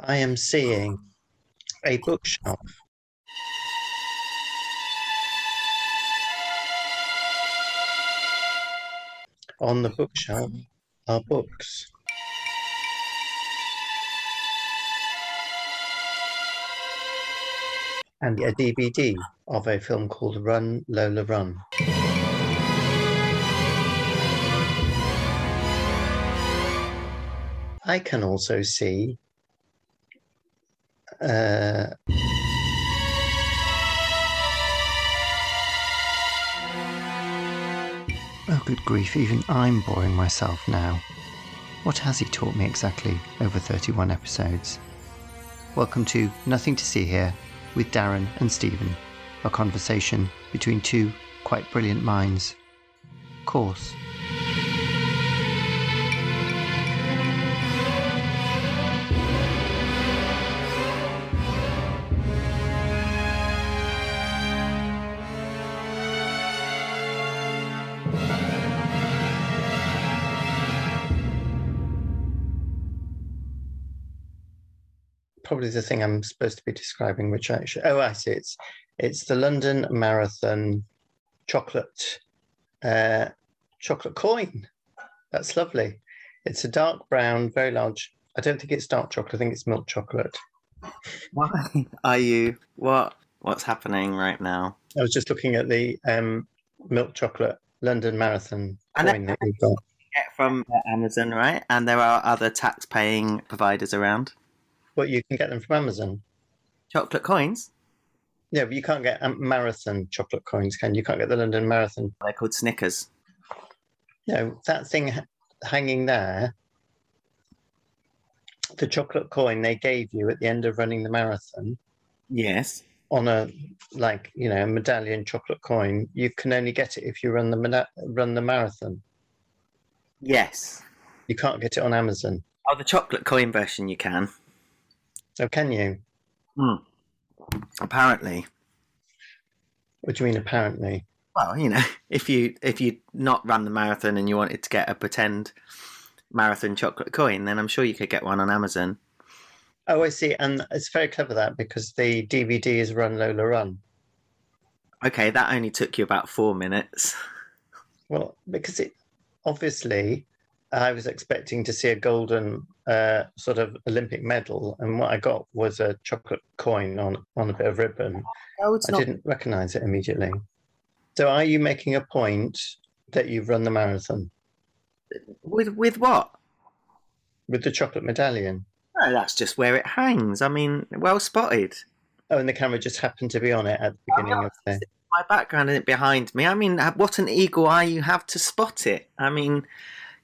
I am seeing a bookshelf. On the bookshelf are books. And a DVD of a film called Run Lola Run. I can also see uh, Oh, good grief, even I'm boring myself now. What has he taught me exactly over 31 episodes? Welcome to Nothing to See Here with Darren and Stephen, a conversation between two quite brilliant minds. Course. Probably the thing I'm supposed to be describing, which actually, oh, I see. It's it's the London Marathon chocolate uh, chocolate coin. That's lovely. It's a dark brown, very large. I don't think it's dark chocolate. I think it's milk chocolate. Why are you? What what's happening right now? I was just looking at the um, milk chocolate London Marathon coin that you've got. Get from Amazon, right? And there are other tax-paying providers around. But you can get them from Amazon. Chocolate coins. Yeah, but you can't get um, marathon chocolate coins, can you? You can't get the London Marathon. They're called Snickers. No, that thing hanging there, the chocolate coin they gave you at the end of running the marathon Yes. on a like you know a medallion chocolate coin. You can only get it if you run the run the marathon. Yes. You can't get it on Amazon. Oh, the chocolate coin version you can. So can you? Hmm. Apparently. What do you mean? Apparently, Well, you know, if you if you not run the marathon and you wanted to get a pretend marathon chocolate coin, then I'm sure you could get one on Amazon. oh, I see. And it's very clever that because the DVD is Run Lola Run. Okay, that only took you about four minutes. Well, because it obviously, I was expecting to see a golden uh, sort of Olympic medal, and what I got was a chocolate coin on on a bit of ribbon. No, it's I didn't recognise it immediately. So, are you making a point that you've run the marathon With with what? with the chocolate medallion? No, that's just where it hangs. I mean, well spotted. Oh, and the camera just happened to be on it at the beginning of the. My background isn't behind me. I mean, what an eagle eye you have to spot it. I mean,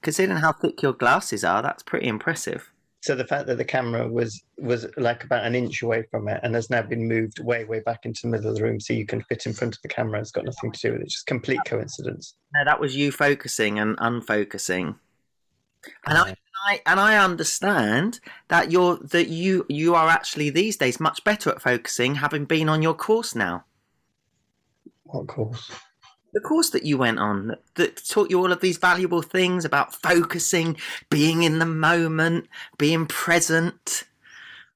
considering how thick your glasses are, that's pretty impressive. So the fact that the camera was was like about an inch away from it and has now been moved way way back into the middle of the room so you can fit in front of the camera has got nothing to do with it. Just complete coincidence. No, that was you focusing and unfocusing. And I, and I and I understand that you're that you you are actually these days much better at focusing, having been on your course now. What course? The course that you went on that, taught you all of these valuable things about focusing, being in the moment, being present.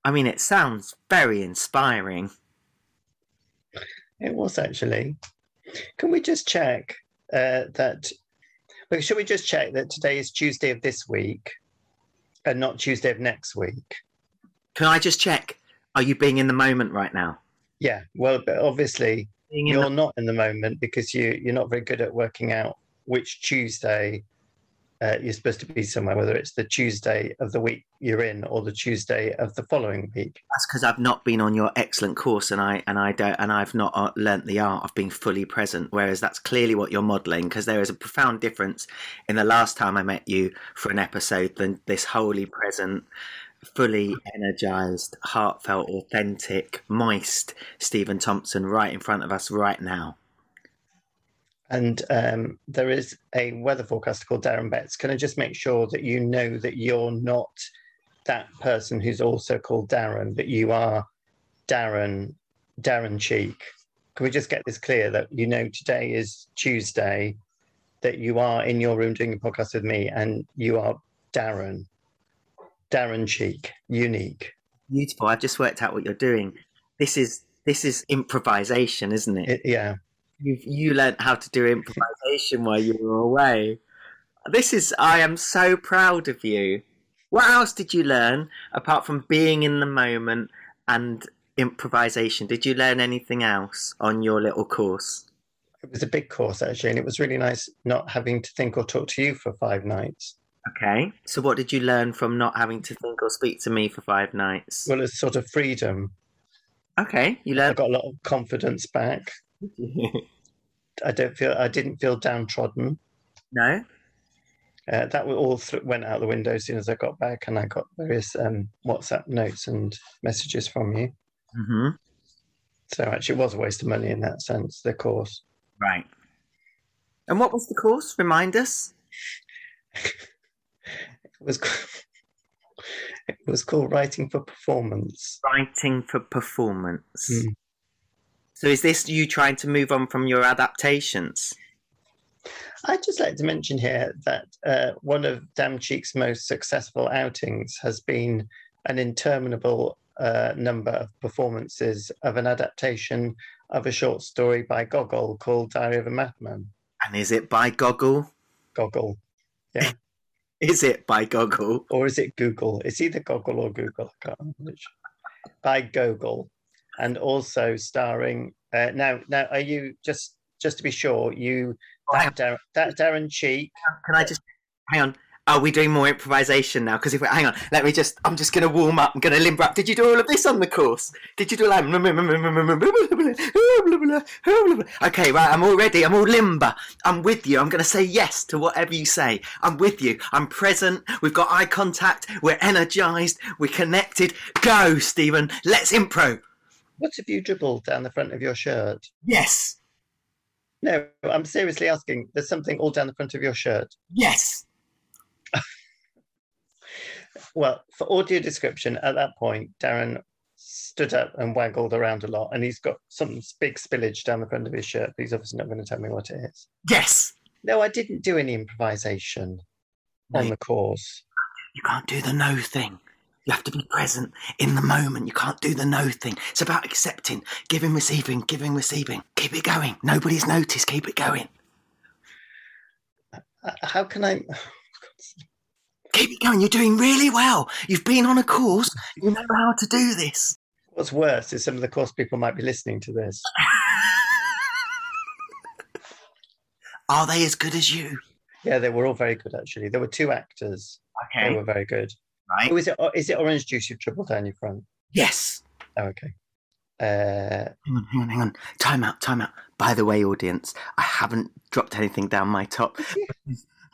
I mean, it sounds very inspiring. It was actually. Can we just check uh, that? Well, should we just check that today is Tuesday of this week and not Tuesday of next week? Can I just check? Are you being in the moment right now? Yeah. Well, but obviously you're the, not in the moment because you you're not very good at working out which Tuesday uh, you're supposed to be somewhere, whether it's the Tuesday of the week you're in or the Tuesday of the following week. that's because I've not been on your excellent course, and I and I don't, and I've not uh, learnt the art of being fully present. Whereas that's clearly what you're modelling, because there is a profound difference in the last time I met you for an episode than this wholly present, fully energized, heartfelt, authentic, moist Stephen Thompson right in front of us right now. And um, there is a weather forecaster called Darren Betts. Can I just make sure that you know that you're not that person who's also called Darren, but you are Darren, Darren Cheek? Can we just get this clear that you know today is Tuesday, that you are in your room doing a podcast with me, and you are Darren, Darren Cheek, unique. beautiful. I've just worked out what you're doing. This is this is improvisation, isn't it? It, yeah. You've you learned how to do improvisation while you were away. This is I am so proud of you. What else did you learn apart from being in the moment and improvisation? Did you learn anything else on your little course? It was a big course actually, and it was really nice not having to think or talk to you for five nights. Okay. So what did you learn from not having to think or speak to me for five nights? Well, it's sort of freedom. Okay, you I got a lot of confidence back. I don't feel I didn't feel downtrodden. no. Uh, that all th- went out the window as soon as I got back, and I got various um, WhatsApp notes and messages from you. hmm So actually, it was a waste of money in that sense. The course. Right. And what was the course? Remind us. It was it was called writing for performance. Writing for performance. Mm. So is this you trying to move on from your adaptations? I'd just like to mention here that uh, one of Dam Cheek's most successful outings has been an interminable uh, number of performances of an adaptation of a short story by Gogol called Diary of a Madman. And is it by Goggle? Gogol. Is it by Google? Or is it Google? It's either Google or Google. I can't remember which. By Google. And also starring. Uh, now, now, are you just just to be sure? You Oh, that, Darren, that Darren Cheek Can I just hang on? Are we doing more improvisation now? Because if we hang on, let me just. I'm just going to warm up. I'm going to limber up. Did you do all of this on the course? Did you do like? Okay, right. I'm all ready. I'm all limber. I'm with you. I'm going to say yes to whatever you say. I'm with you. I'm present. We've got eye contact. We're energized. We're connected. Go, Stephen. Let's impro. What have you dribbled down the front of your shirt? Yes. No, I'm seriously asking. There's something all down the front of your shirt. Yes. Well, for audio description, at that point, Darren stood up and waggled around a lot, and he's got some big spillage down the front of his shirt. But he's obviously not going to tell me what it is. Yes. No, I didn't do any improvisation No, on the course. You can't do the no thing. You have to be present in the moment. You can't do the no thing. It's about accepting, giving, receiving, giving, receiving. Keep it going. Nobody's noticed. Keep it going. How can I? Oh, Keep it going. You're doing really well. You've been on a course. You know how to do this. What's worse is some of the course people might be listening to this. Are they as good as you? Yeah, they were all very good actually. There were two actors. Okay. They were very good. Right. Oh, is it? Is it orange juice you've dribbled down your front? Yes. Oh, okay. Uh, Hang on, hang on, hang on. Time out, time out. By the way, audience, I haven't dropped anything down my top.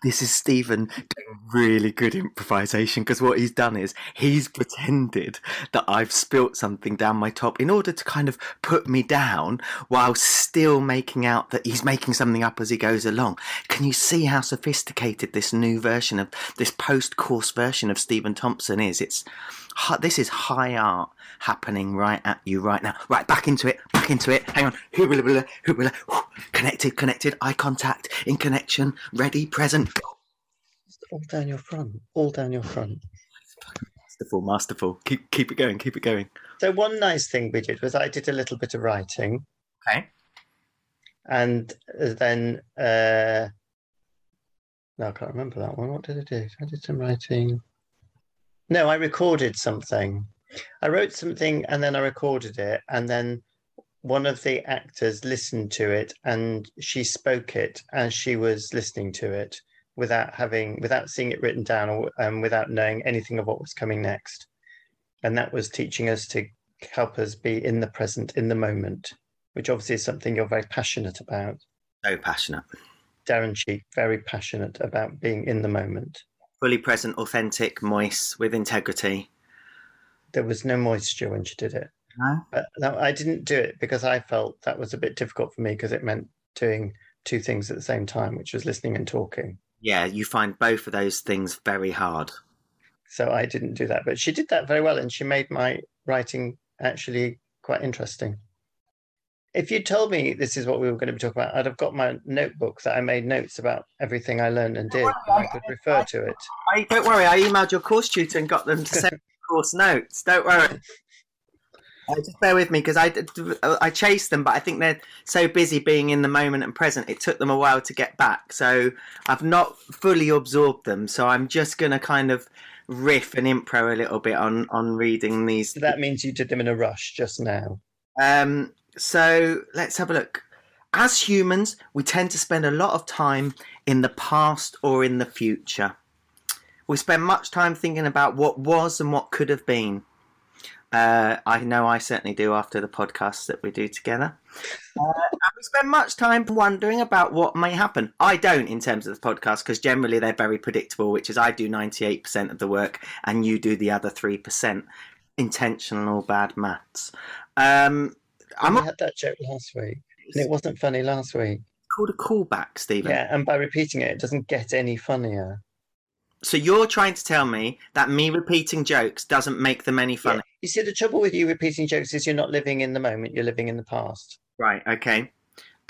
This is Stephen doing really good improvisation because what he's done is he's pretended that I've spilt something down my top in order to kind of put me down while still making out that he's making something up as he goes along. Can you see how sophisticated this new version of this post course version of Stephen Thompson is? It's this is high art happening right at you right now. Right, back into it, back into it. Hang on. Connected, connected, eye contact, in connection, ready, present. All down your front. All down your front. Masterful, masterful. Keep keep it going, keep it going. So one nice thing we did was I did a little bit of writing, Okay. and then uh, no, I can't remember that one. What did I do? I did some writing. No, I recorded something. I wrote something and then I recorded it, and then one of the actors listened to it and she spoke it as she was listening to it without having without seeing it written down or um, without knowing anything of what was coming next and that was teaching us to help us be in the present in the moment which obviously is something you're very passionate about So passionate. darren cheek very passionate about being in the moment Fully present, authentic, moist, with integrity. there was no moisture when she did it No? but no, i didn't do it because i felt that was a bit difficult for me because it meant doing two things at the same time which was listening and talking Yeah, you find both of those things very hard. so I didn't do that. But she did that very well, and she made my writing actually quite interesting. If you told me this is what we were going to be talking about, I'd have got my notebook that I made notes about everything I learned and did, and I could refer to it. I, don't worry, I emailed your course tutor and got them to send course notes. Don't worry. Uh, just bear with me because I, I chased them, but I think they're so busy being in the moment and present. It took them a while to get back, so I've not fully absorbed them. So I'm just going to kind of riff and impro a little bit on on reading these. So that means you did them in a rush just now. Um, so let's have a look. As humans, we tend to spend a lot of time in the past or in the future. We spend much time thinking about what was and what could have been. Uh, I know I certainly do after the podcasts that we do together. Uh, and we spend much time wondering about what may happen. I don't in terms of the podcast because generally they're very predictable, which is I do 98% of the work and you do the other 3%. Intentional bad maths. Um, I'm had that joke last week and it wasn't funny last week. Called a callback, Stephen. Yeah, and by repeating it, it doesn't get any funnier. So you're trying to tell me that me repeating jokes doesn't make them any funny? You see, the trouble with you repeating jokes is you're not living in the moment; you're living in the past. Right. Okay.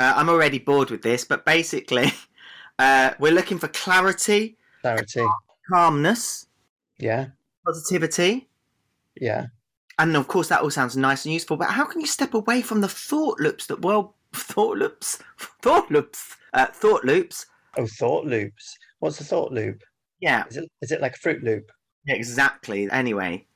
Uh, I'm already bored with this, but basically, uh, we're looking for clarity, clarity, calmness, yeah, positivity, yeah, and of course that all sounds nice and useful. But how can you step away from the thought loops that well, thought loops, thought loops, uh, thought loops? Oh, thought loops. What's a thought loop? Yeah. Is it, is it like a Fruit Loop? Exactly. Anyway,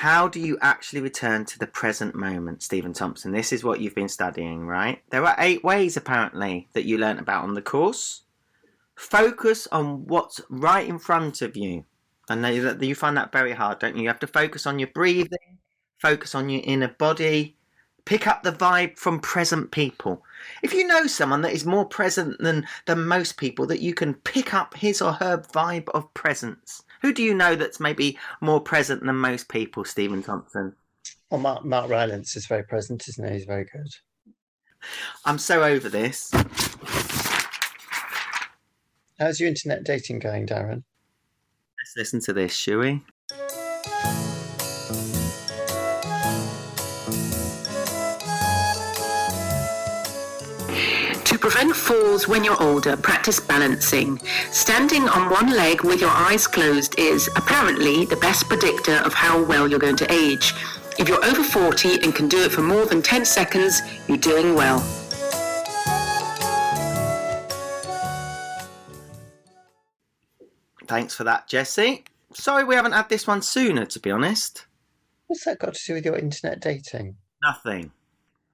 how do you actually return to the present moment, Stephen Thompson? This is what you've been studying, right? There are eight ways, apparently, that you learnt about on the course. Focus on what's right in front of you. That you find that very hard, don't you? You have to focus on your breathing, focus on your inner body, pick up the vibe from present people. If you know someone that is more present than, than most people, that you can pick up his or her vibe of presence. Who do you know that's maybe more present than most people, Stephen Thompson? Well, Mark, Mark Rylance is very present, isn't he? He's very good. I'm so over this. How's your internet dating going, Darren? Let's listen to this, shall we? Falls when you're older, practice balancing. Standing on one leg with your eyes closed is apparently the best predictor of how well you're going to age. If you're over 40 and can do it for more than 10 seconds, you're doing well. Thanks for that, Jesse. Sorry we haven't had this one sooner, to be honest. What's that got to do with your internet dating? Nothing.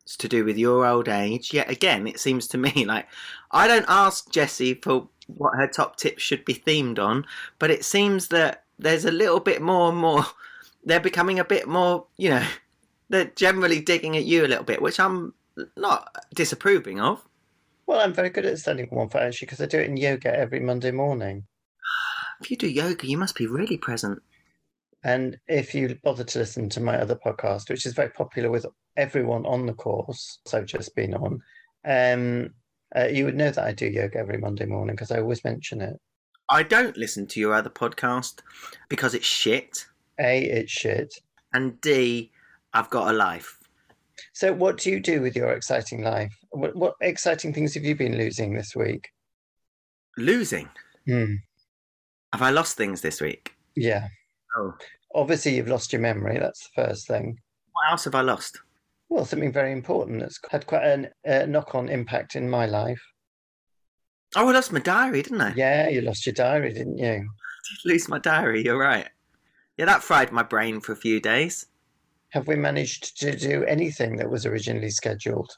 It's to do with your old age. Yet again, it seems to me like I don't ask Jessie for what her top tips should be themed on, but it seems that there's a little bit more and more. They're becoming a bit more, you know, they're generally digging at you a little bit, which I'm not disapproving of. Well, I'm very good at standing one foot actually because I do it in yoga every Monday morning. If you do yoga, you must be really present. And if you bother to listen to my other podcast, which is very popular with everyone on the course I've just been on, um, uh, you would know that I do yoga every Monday morning because I always mention it. I don't listen to your other podcast because it's shit. A, it's shit. And D, I've got a life. So, what do you do with your exciting life? What, what exciting things have you been losing this week? Losing? Hmm. Have I lost things this week? Yeah. Oh. Obviously, you've lost your memory. That's the first thing. What else have I lost? Well, something very important that's had quite a uh, knock on impact in my life. Oh, I lost my diary, didn't I? Yeah, you lost your diary, didn't you? I did lose my diary, you're right. Yeah, that fried my brain for a few days. Have we managed to do anything that was originally scheduled?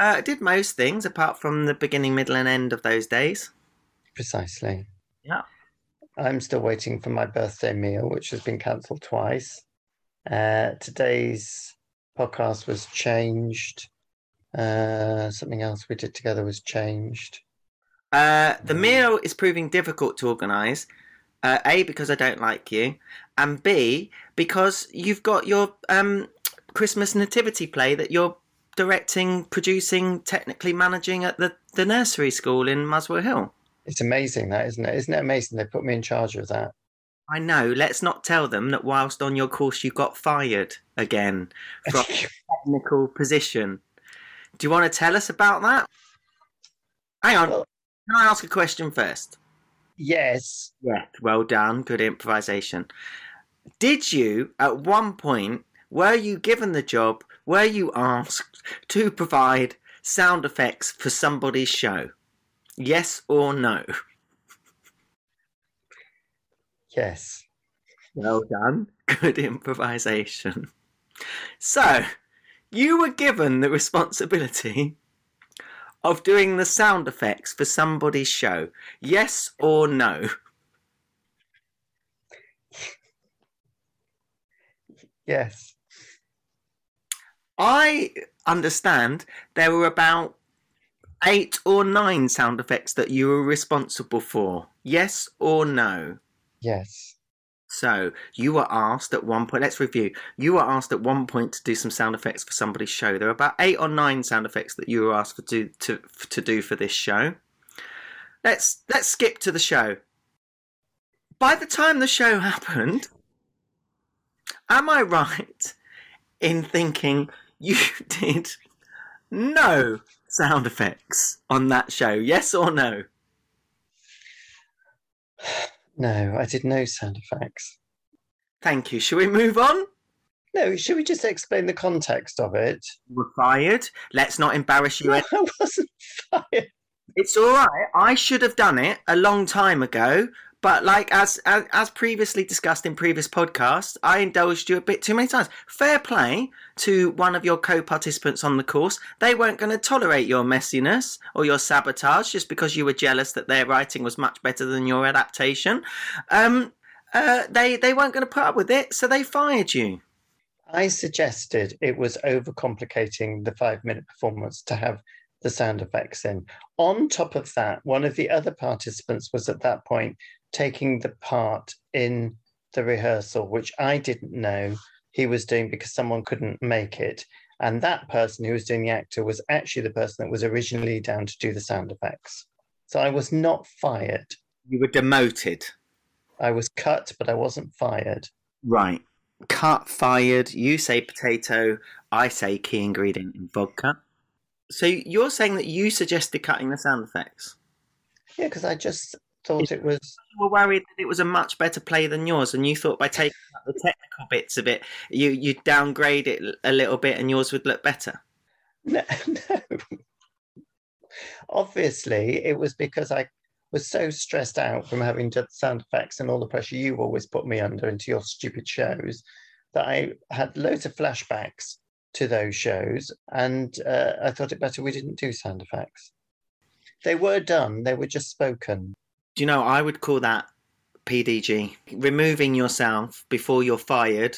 Uh, I did most things apart from the beginning, middle, and end of those days. Precisely. Yeah. I'm still waiting for my birthday meal, which has been cancelled twice. Uh, today's podcast was changed. Uh, something else we did together was changed. Uh, the meal is proving difficult to organise. Uh, a because I don't like you, and B because you've got your um, Christmas nativity play that you're directing, producing, technically managing at the, the nursery school in Muswell Hill. It's amazing that, isn't it? Isn't it amazing they put me in charge of that? I know. Let's not tell them that whilst on your course you got fired again from technical position. Do you want to tell us about that? Hang on. Well, Can I ask a question first? Yes. Yeah. Well done. Good improvisation. Did you, at one point, were you given the job, were you asked to provide sound effects for somebody's show? Yes or no? Yes. Well done. Good improvisation. So, you were given the responsibility of doing the sound effects for somebody's show. Yes or no? Yes. I understand there were about eight or nine sound effects that you were responsible for. Yes or no? Yes. So you were asked at one point. Let's review. You were asked at one point to do some sound effects for somebody's show. There were about eight or nine sound effects that you were asked to do to to do for this show. Let's let's skip to the show. By the time the show happened, am I right in thinking you did no sound effects on that show? Yes or no? No, I did no sound effects. Thank you. Shall we move on? No, should we just explain the context of it? You were fired. Let's not embarrass you. No, I wasn't fired. It's all right. I should have done it a long time ago. But like as, as as previously discussed in previous podcasts, I indulged you a bit too many times. Fair play to one of your co-participants on the course. They weren't going to tolerate your messiness or your sabotage just because you were jealous that their writing was much better than your adaptation. Um, uh, they they weren't going to put up with it, so they fired you. I suggested it was overcomplicating the five minute performance to have the sound effects in. On top of that, one of the other participants was at that point taking the part in the rehearsal, which I didn't know he was doing because someone couldn't make it. And that person who was doing the actor was actually the person that was originally down to do the sound effects. So I was not fired. You were demoted. I was cut, but I wasn't fired. Right. Cut, fired. You say potato. I say key ingredient in vodka. So you're saying that you suggested cutting the sound effects? Yeah, because I just thought it was. Were worried that it was a much better play than yours, and you thought by taking out the technical bits of it, you you downgrade it a little bit, and yours would look better. No, no. Obviously, it was because I was so stressed out from having done sound effects and all the pressure you always put me under into your stupid shows that I had loads of flashbacks to those shows, and uh, I thought it better we didn't do sound effects. They were done; they were just spoken. Do you know? I would call that PDG. Removing yourself before you're fired,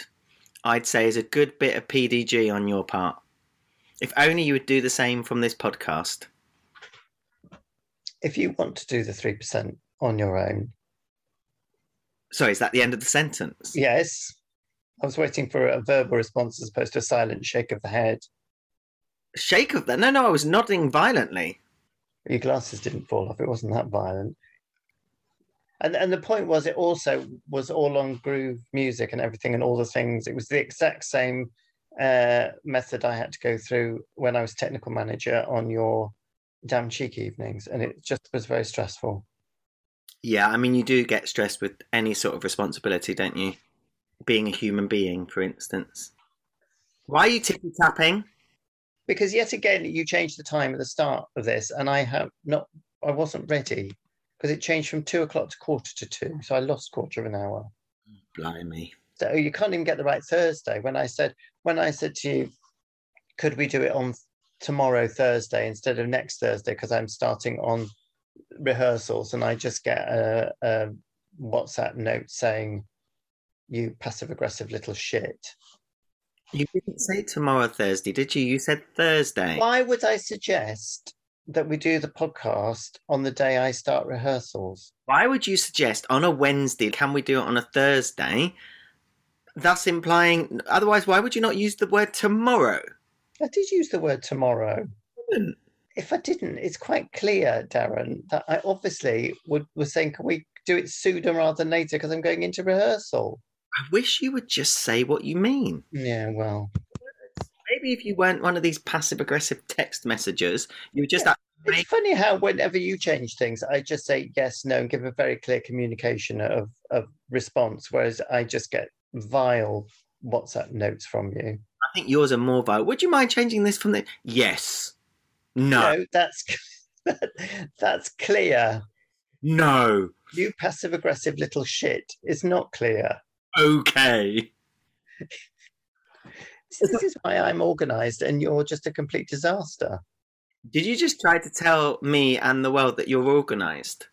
I'd say, is a good bit of PDG on your part. If only you would do the same from this podcast. If you want to do the three percent on your own, Sorry, is that the end of the sentence? yes. I was waiting for a verbal response as opposed to a silent shake of the head. Shake of the? No, no, I was nodding violently. Your glasses didn't fall off. It wasn't that violent. And and the point was, it also was all on groove music and everything and all the things. It was the exact same uh, method I had to go through when I was technical manager on your damn cheek evenings, and it just was very stressful. Yeah, I mean, you do get stressed with any sort of responsibility, don't you? Being a human being, for instance. Why are you tippy tapping? Because yet again, you changed the time at the start of this, and I have not. I wasn't ready because it changed from two o'clock to quarter to two, so I lost quarter of an hour. Blimey. So you can't even get the right Thursday. When I said when I said to you, could we do it on tomorrow Thursday instead of next Thursday because I'm starting on rehearsals, and I just get a, a WhatsApp note saying, "You passive aggressive little shit." You didn't say tomorrow Thursday, did you? You said Thursday. Why would I suggest that we do the podcast on the day I start rehearsals? Why would you suggest on a Wednesday, can we do it on a Thursday? Thus implying, otherwise, why would you not use the word tomorrow? I did use the word tomorrow. If I didn't, it's quite clear, Darren, that I obviously would was saying, can we do it sooner rather than later because I'm going into rehearsal. I wish you would just say what you mean. Yeah, well, Maybe if you weren't one of these passive aggressive text messengers, you would just Yeah. it's funny how whenever you change things, I just say yes, no, and give a very clear communication of of response, whereas I just get vile WhatsApp notes from you. I think yours are more vile. Would you mind changing this from the? Yes. No. No, that's that's clear. No. You passive aggressive little shit is not clear. Okay. This is why I'm organised and you're just a complete disaster. Did you just try to tell me and the world that you're organised?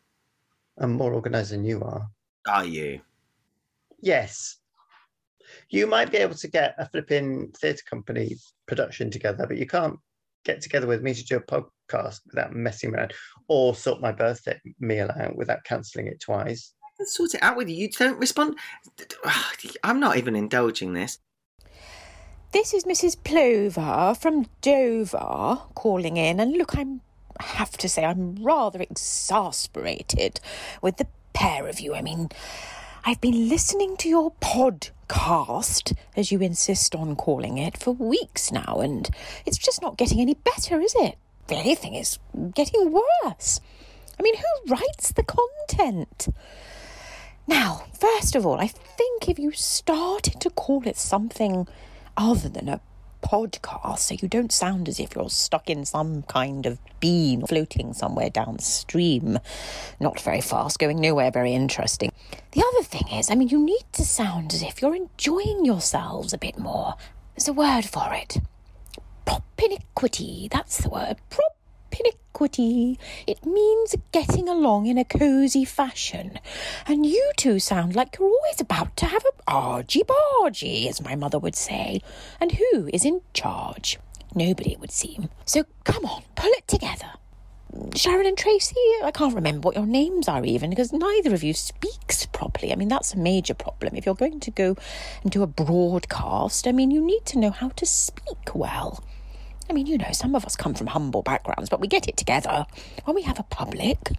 I'm more organised than you are. Are you? Yes. You might be able to get a flipping theatre company production together, but you can't get together with me to do a podcast without messing around or sort my birthday meal out without cancelling it twice. Let's sort it out with you. You don't respond. I'm not even indulging this. This is Mrs. Plover from Dover calling in, and look, I'm I have to say I'm rather exasperated with the pair of you. I mean, I've been listening to your podcast, as you insist on calling it, for weeks now, and it's just not getting any better, is it? If anything, is getting worse. I mean, who writes the content? Now, first of all, I think if you started to call it something other than a podcast so you don't sound as if you're stuck in some kind of beam floating somewhere downstream. Not very fast, going nowhere very interesting. The other thing is, I mean, you need to sound as if you're enjoying yourselves a bit more. There's a word for it. Propinquity, that's the word. Propinquity. It means getting along in a cosy fashion. And you two sound like you're always about to have a argy bargy, as my mother would say. And who is in charge? Nobody, it would seem. So come on, pull it together. Sharon and Tracy, I can't remember what your names are even because neither of you speaks properly. I mean, that's a major problem. If you're going to go and do a broadcast, I mean, you need to know how to speak well. I mean, you know, some of us come from humble backgrounds, but we get it together when we have a public.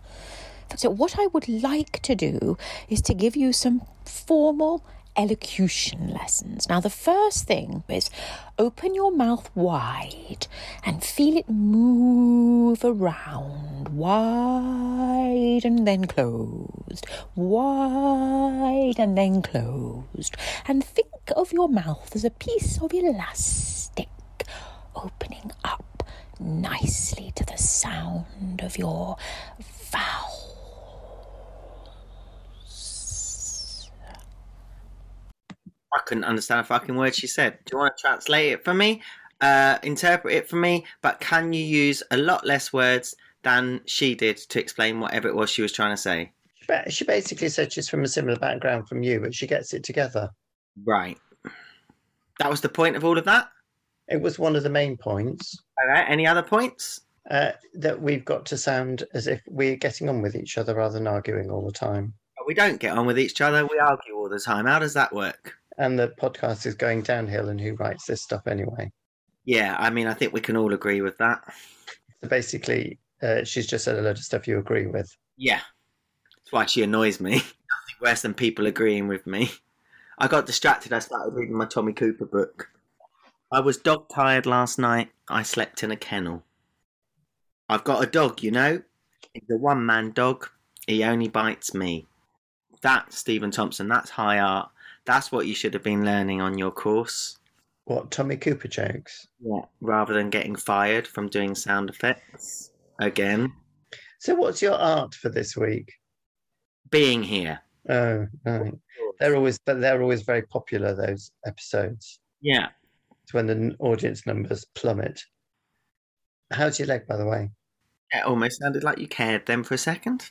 So, what I would like to do is to give you some formal elocution lessons. Now, the first thing is open your mouth wide and feel it move around, wide and then closed, wide and then closed. And think of your mouth as a piece of elastic opening up nicely to the sound of your vowels. I couldn't understand a fucking word she said. Do you want to translate it for me? Uh, interpret it for me? But can you use a lot less words than she did to explain whatever it was she was trying to say? She basically said she's from a similar background from you, but she gets it together. Right. That was the point of all of that? It was one of the main points All right. Any other points? uh, that we've got to sound as if we're getting on with each other rather than arguing all the time. We don't get on with each other. We argue all the time. How does that work? And the podcast is going downhill, and who writes this stuff anyway? Yeah, I mean, I think we can all agree with that. So basically, uh, she's just said a load of stuff you agree with. Yeah. That's why she annoys me. Nothing worse than people agreeing with me. I got distracted. I started reading my Tommy Cooper book. I was dog tired last night. I slept in a kennel. I've got a dog, you know. He's a one man dog. He only bites me. That, Stephen Thompson, that's high art. That's what you should have been learning on your course. What Tommy Cooper jokes? Yeah. Rather than getting fired from doing sound effects again. So, what's your art for this week? Being here. Oh, right. They're always, but they're always very popular. Those episodes. Yeah. It's when the audience numbers plummet. How's your leg, by the way? It almost sounded like you cared then for a second.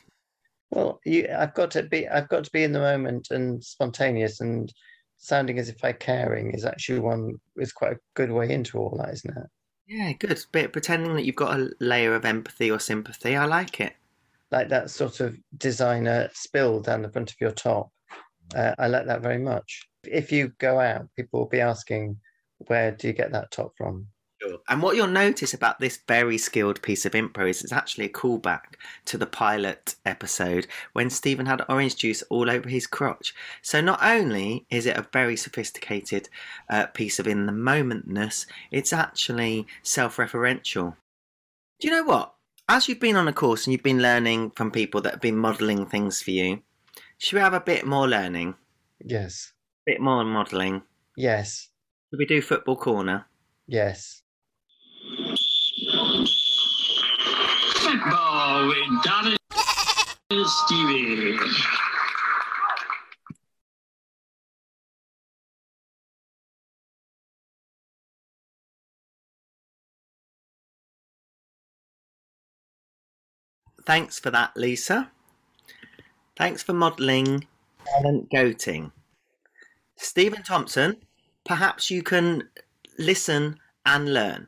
Well, you, I've got to be, I've got to be in the moment and spontaneous, and sounding as if I'm caring is actually one is quite a good way into all that, isn't it? Yeah, good. Bit pretending that you've got a layer of empathy or sympathy. I like it. Like that sort of designer spill down the front of your top. Uh, I like that very much. If you go out, people will be asking, "Where do you get that top from?" Sure. And what you'll notice about this very skilled piece of improv is it's actually a callback to the pilot episode when Stephen had orange juice all over his crotch. So not only is it a very sophisticated uh, piece of in the momentness, it's actually self-referential. Do you know what? As you've been on a course and you've been learning from people that have been modelling things for you, should we have a bit more learning? Yes. A bit more modelling. Yes. Should we do football corner? Yes. Football with Donny and Stevie. Thanks for that, Lisa. Thanks for modelling talent goating. Stephen Thompson, perhaps you can listen and learn.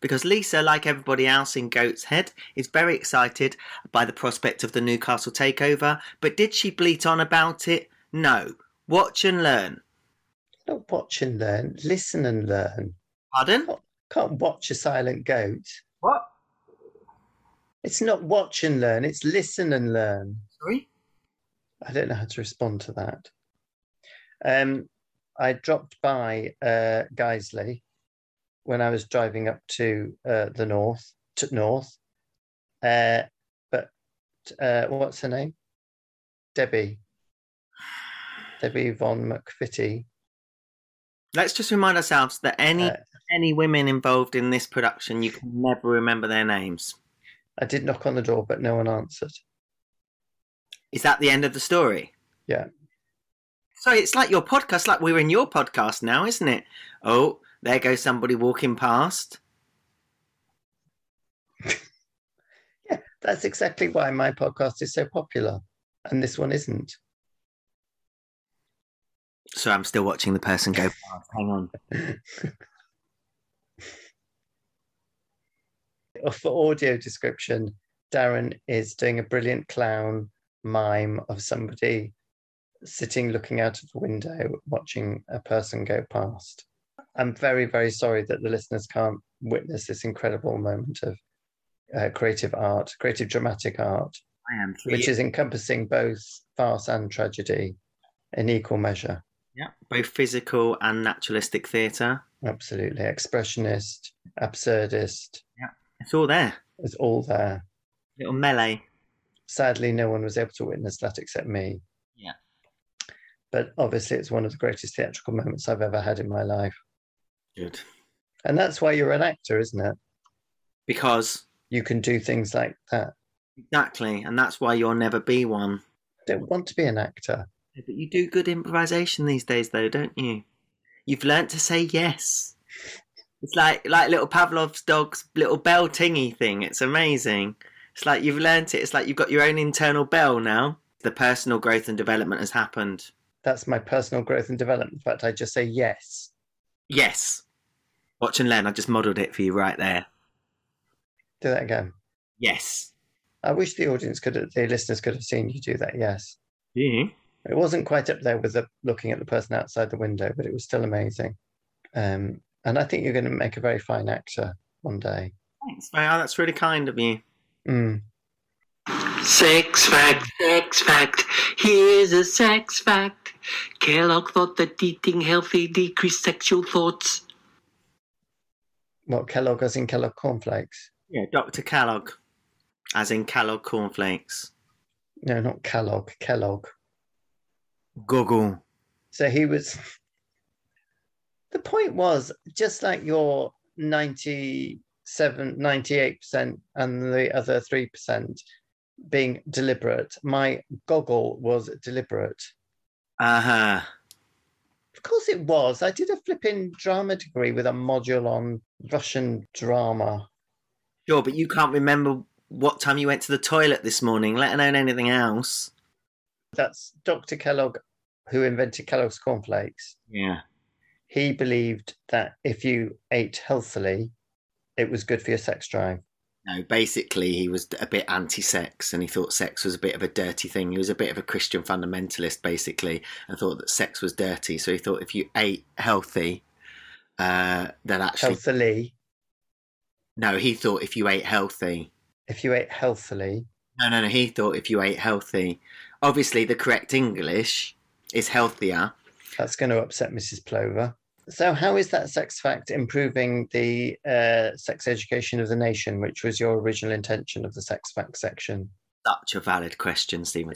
Because Lisa, like everybody else in Goat's Head, is very excited by the prospect of the Newcastle takeover. But did she bleat on about it? No. Watch and learn. Not watch and learn. Listen and learn. Pardon? Can't watch a silent goat. What? It's not watch and learn. It's listen and learn. Sorry? I don't know how to respond to that. Um, I dropped by uh, Guiseley when I was driving up to uh, the north, to north. Uh, but uh, what's her name? Debbie. Debbie von McFitty. Let's just remind ourselves that any Uh, any women involved in this production, you can never remember their names. I did knock on the door, but no one answered. Is that the end of the story? Yeah. So it's like your podcast, like we're in your podcast now, isn't it? Oh, there goes somebody walking past. Yeah, that's exactly why my podcast is so popular, and this one isn't. So I'm still watching the person go past. Hang on. For audio description, Darren is doing a brilliant clown mime of somebody sitting looking out of the window watching a person go past. I'm very, very sorry that the listeners can't witness this incredible moment of uh, creative art, creative dramatic art, I am three which is encompassing both farce and tragedy in equal measure. yeah, both physical and naturalistic theatre. Absolutely. Expressionist, absurdist, Yeah, It's all there. it's all there. Little melee. Sadly, no one was able to witness that except me. But obviously, it's one of the greatest theatrical moments I've ever had in my life. Good. And that's why you're an actor, isn't it? Because You can do things like that. exactly, and that's why you'll never be one. I don't want to be an actor. Yeah, But you do good improvisation these days, though, don't you? You've learnt to say yes. It's like like little Pavlov's dog's little bell tingy thing. It's amazing. It's like you've learnt it. It's like you've got your own internal bell now. The personal growth and development has happened. That's my personal growth and development. In fact, I just say yes. Yes. Watch and learn. I just modelled it for you right there. Do that again. Yes. I wish the audience could, have, the listeners could have seen you do that. Yes. Yeah. It wasn't quite up there with the looking at the person outside the window, but it was still amazing. Um, and I think you're going to make a very fine actor one day. Thanks. Wow, that's really kind of you. Mm. Sex fact, sex fact. Here's a sex fact. Kellogg thought that eating healthy decreased sexual thoughts. What Kellogg as in Kellogg cornflakes? Yeah, Dr. Kellogg. As in Kellogg cornflakes. No, not Kellogg. Kellogg. Google. So he was. The point was just like your 97, 98% and the other 3% being deliberate. My goggle was deliberate. Uh huh. Of course it was. I did a flipping drama degree with a module on Russian drama. Sure, but you can't remember what time you went to the toilet this morning, let alone anything else. That's Dr. Kellogg, who invented Kellogg's cornflakes. Yeah. He believed that if you ate healthily, it was good for your sex drive. No, basically, he was a bit anti sex and he thought sex was a bit of a dirty thing. He was a bit of a Christian fundamentalist, basically, and thought that sex was dirty. So he thought if you ate healthy, uh, that actually. Healthily, No, he thought if you ate healthy. if you ate healthily, No, no, no. He thought if you ate healthy. Obviously, the correct English is healthier. that's going to upset Mrs. Plover. So, how is that sex fact improving the uh, sex education of the nation, which was your original intention of the sex fact section? Such a valid question, Stephen.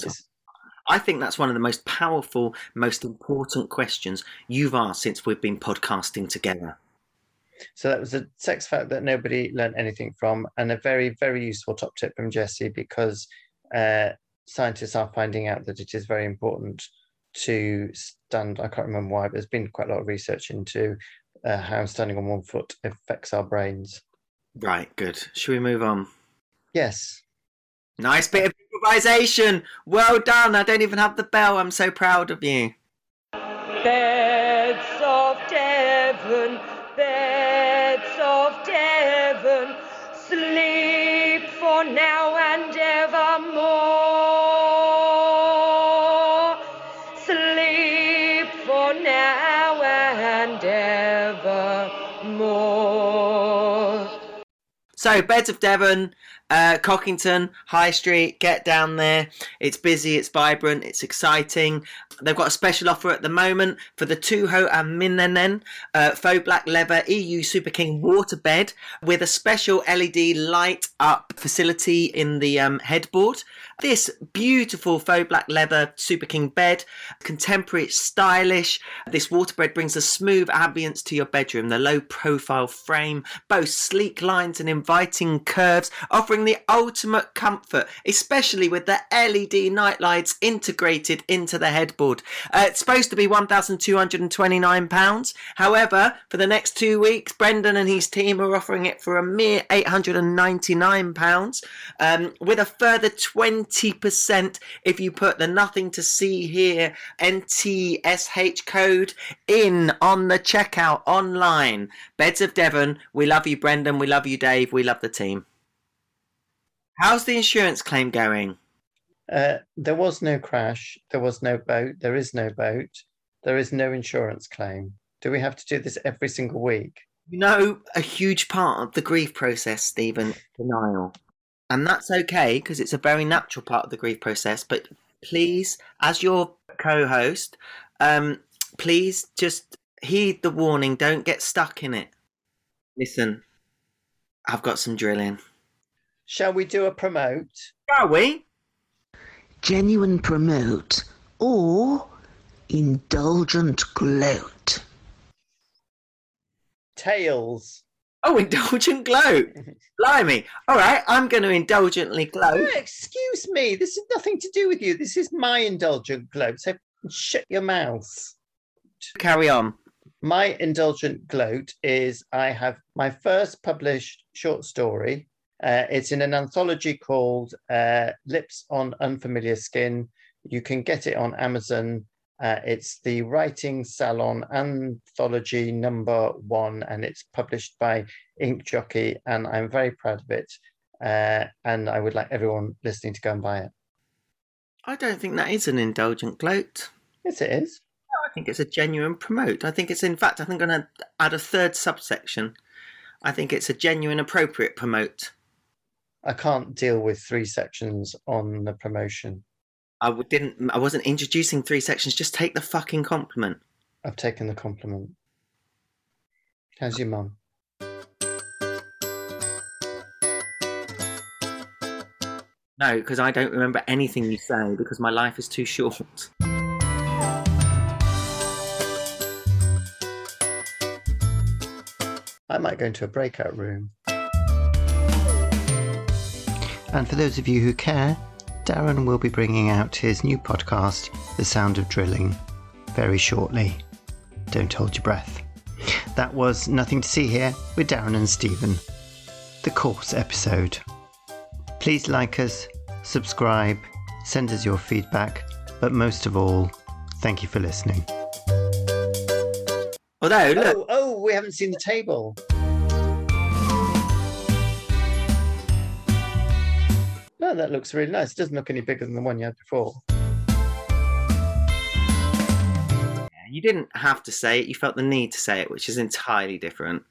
I think that's one of the most powerful, most important questions you've asked since we've been podcasting together. So that was a sex fact that nobody learned anything from, and a very, very useful top tip from Jesse because uh, scientists are finding out that it is very important to stand. I can't remember why, but there's been quite a lot of research into uh, how standing on one foot affects our brains. Right, good. Should we move on? Yes. Nice bit of improvisation. Well done. I don't even have the bell. I'm so proud of you. So, Beds of Devon, uh, Cockington, High Street, get down there. It's busy, it's vibrant, it's exciting. They've got a special offer at the moment for the Tuho and Minenen uh, faux black leather EU Super King waterbed with a special LED light up facility in the um, headboard. This beautiful faux black leather Super King bed, contemporary, stylish. This waterbed brings a smooth ambience to your bedroom. The low profile frame boasts sleek lines and inviting curves, offering the ultimate comfort, especially with the LED nightlights integrated into the headboard. Uh, it's supposed to be £1,229. However, for the next two weeks, Brendan and his team are offering it for a mere £899 um, with a further 20% if you put the nothing to see here NTSH code in on the checkout online. Beds of Devon, we love you, Brendan. We love you, Dave. We love the team. How's the insurance claim going? Uh, there was no crash. There was no boat. There is no boat. There is no insurance claim. Do we have to do this every single week? You know, a huge part of the grief process, Stephen, denial. And that's okay because it's a very natural part of the grief process. But please, as your co host, um, please just heed the warning. Don't get stuck in it. Listen, I've got some drilling. Shall we do a promote? Shall we? genuine promote, or indulgent gloat. Tails. Oh, indulgent gloat. Blimey. All right, I'm going to indulgently gloat. Oh, excuse me. This has nothing to do with you. This is my indulgent gloat. So shut your mouth. Carry on. My indulgent gloat is I have my first published short story. Uh, it's in an anthology called uh, Lips on Unfamiliar Skin. You can get it on Amazon. Uh, it's the Writing Salon Anthology number one, and it's published by Ink Jockey, and I'm very proud of it. Uh, and I would like everyone listening to go and buy it. I don't think that is an indulgent gloat. Yes, it is. No, I think it's a genuine promote. I think it's, in fact, I think I'm going to add a third subsection. I think it's a genuine appropriate promote. I can't deal with three sections on the promotion. I didn't. I wasn't introducing three sections. Just take the fucking compliment. I've taken the compliment. How's your mum? No, because I don't remember anything you say because my life is too short. I might go into a breakout room. And for those of you who care, Darren will be bringing out his new podcast, The Sound of Drilling, very shortly. Don't hold your breath. That was Nothing to See Here with Darren and Stephen, the course episode. Please like us, subscribe, send us your feedback, but most of all, thank you for listening. Although, look, Oh, oh, we haven't seen the table. That looks really nice. It doesn't look any bigger than the one you had before. you didn't have to say it. You felt the need to say it, which is entirely different.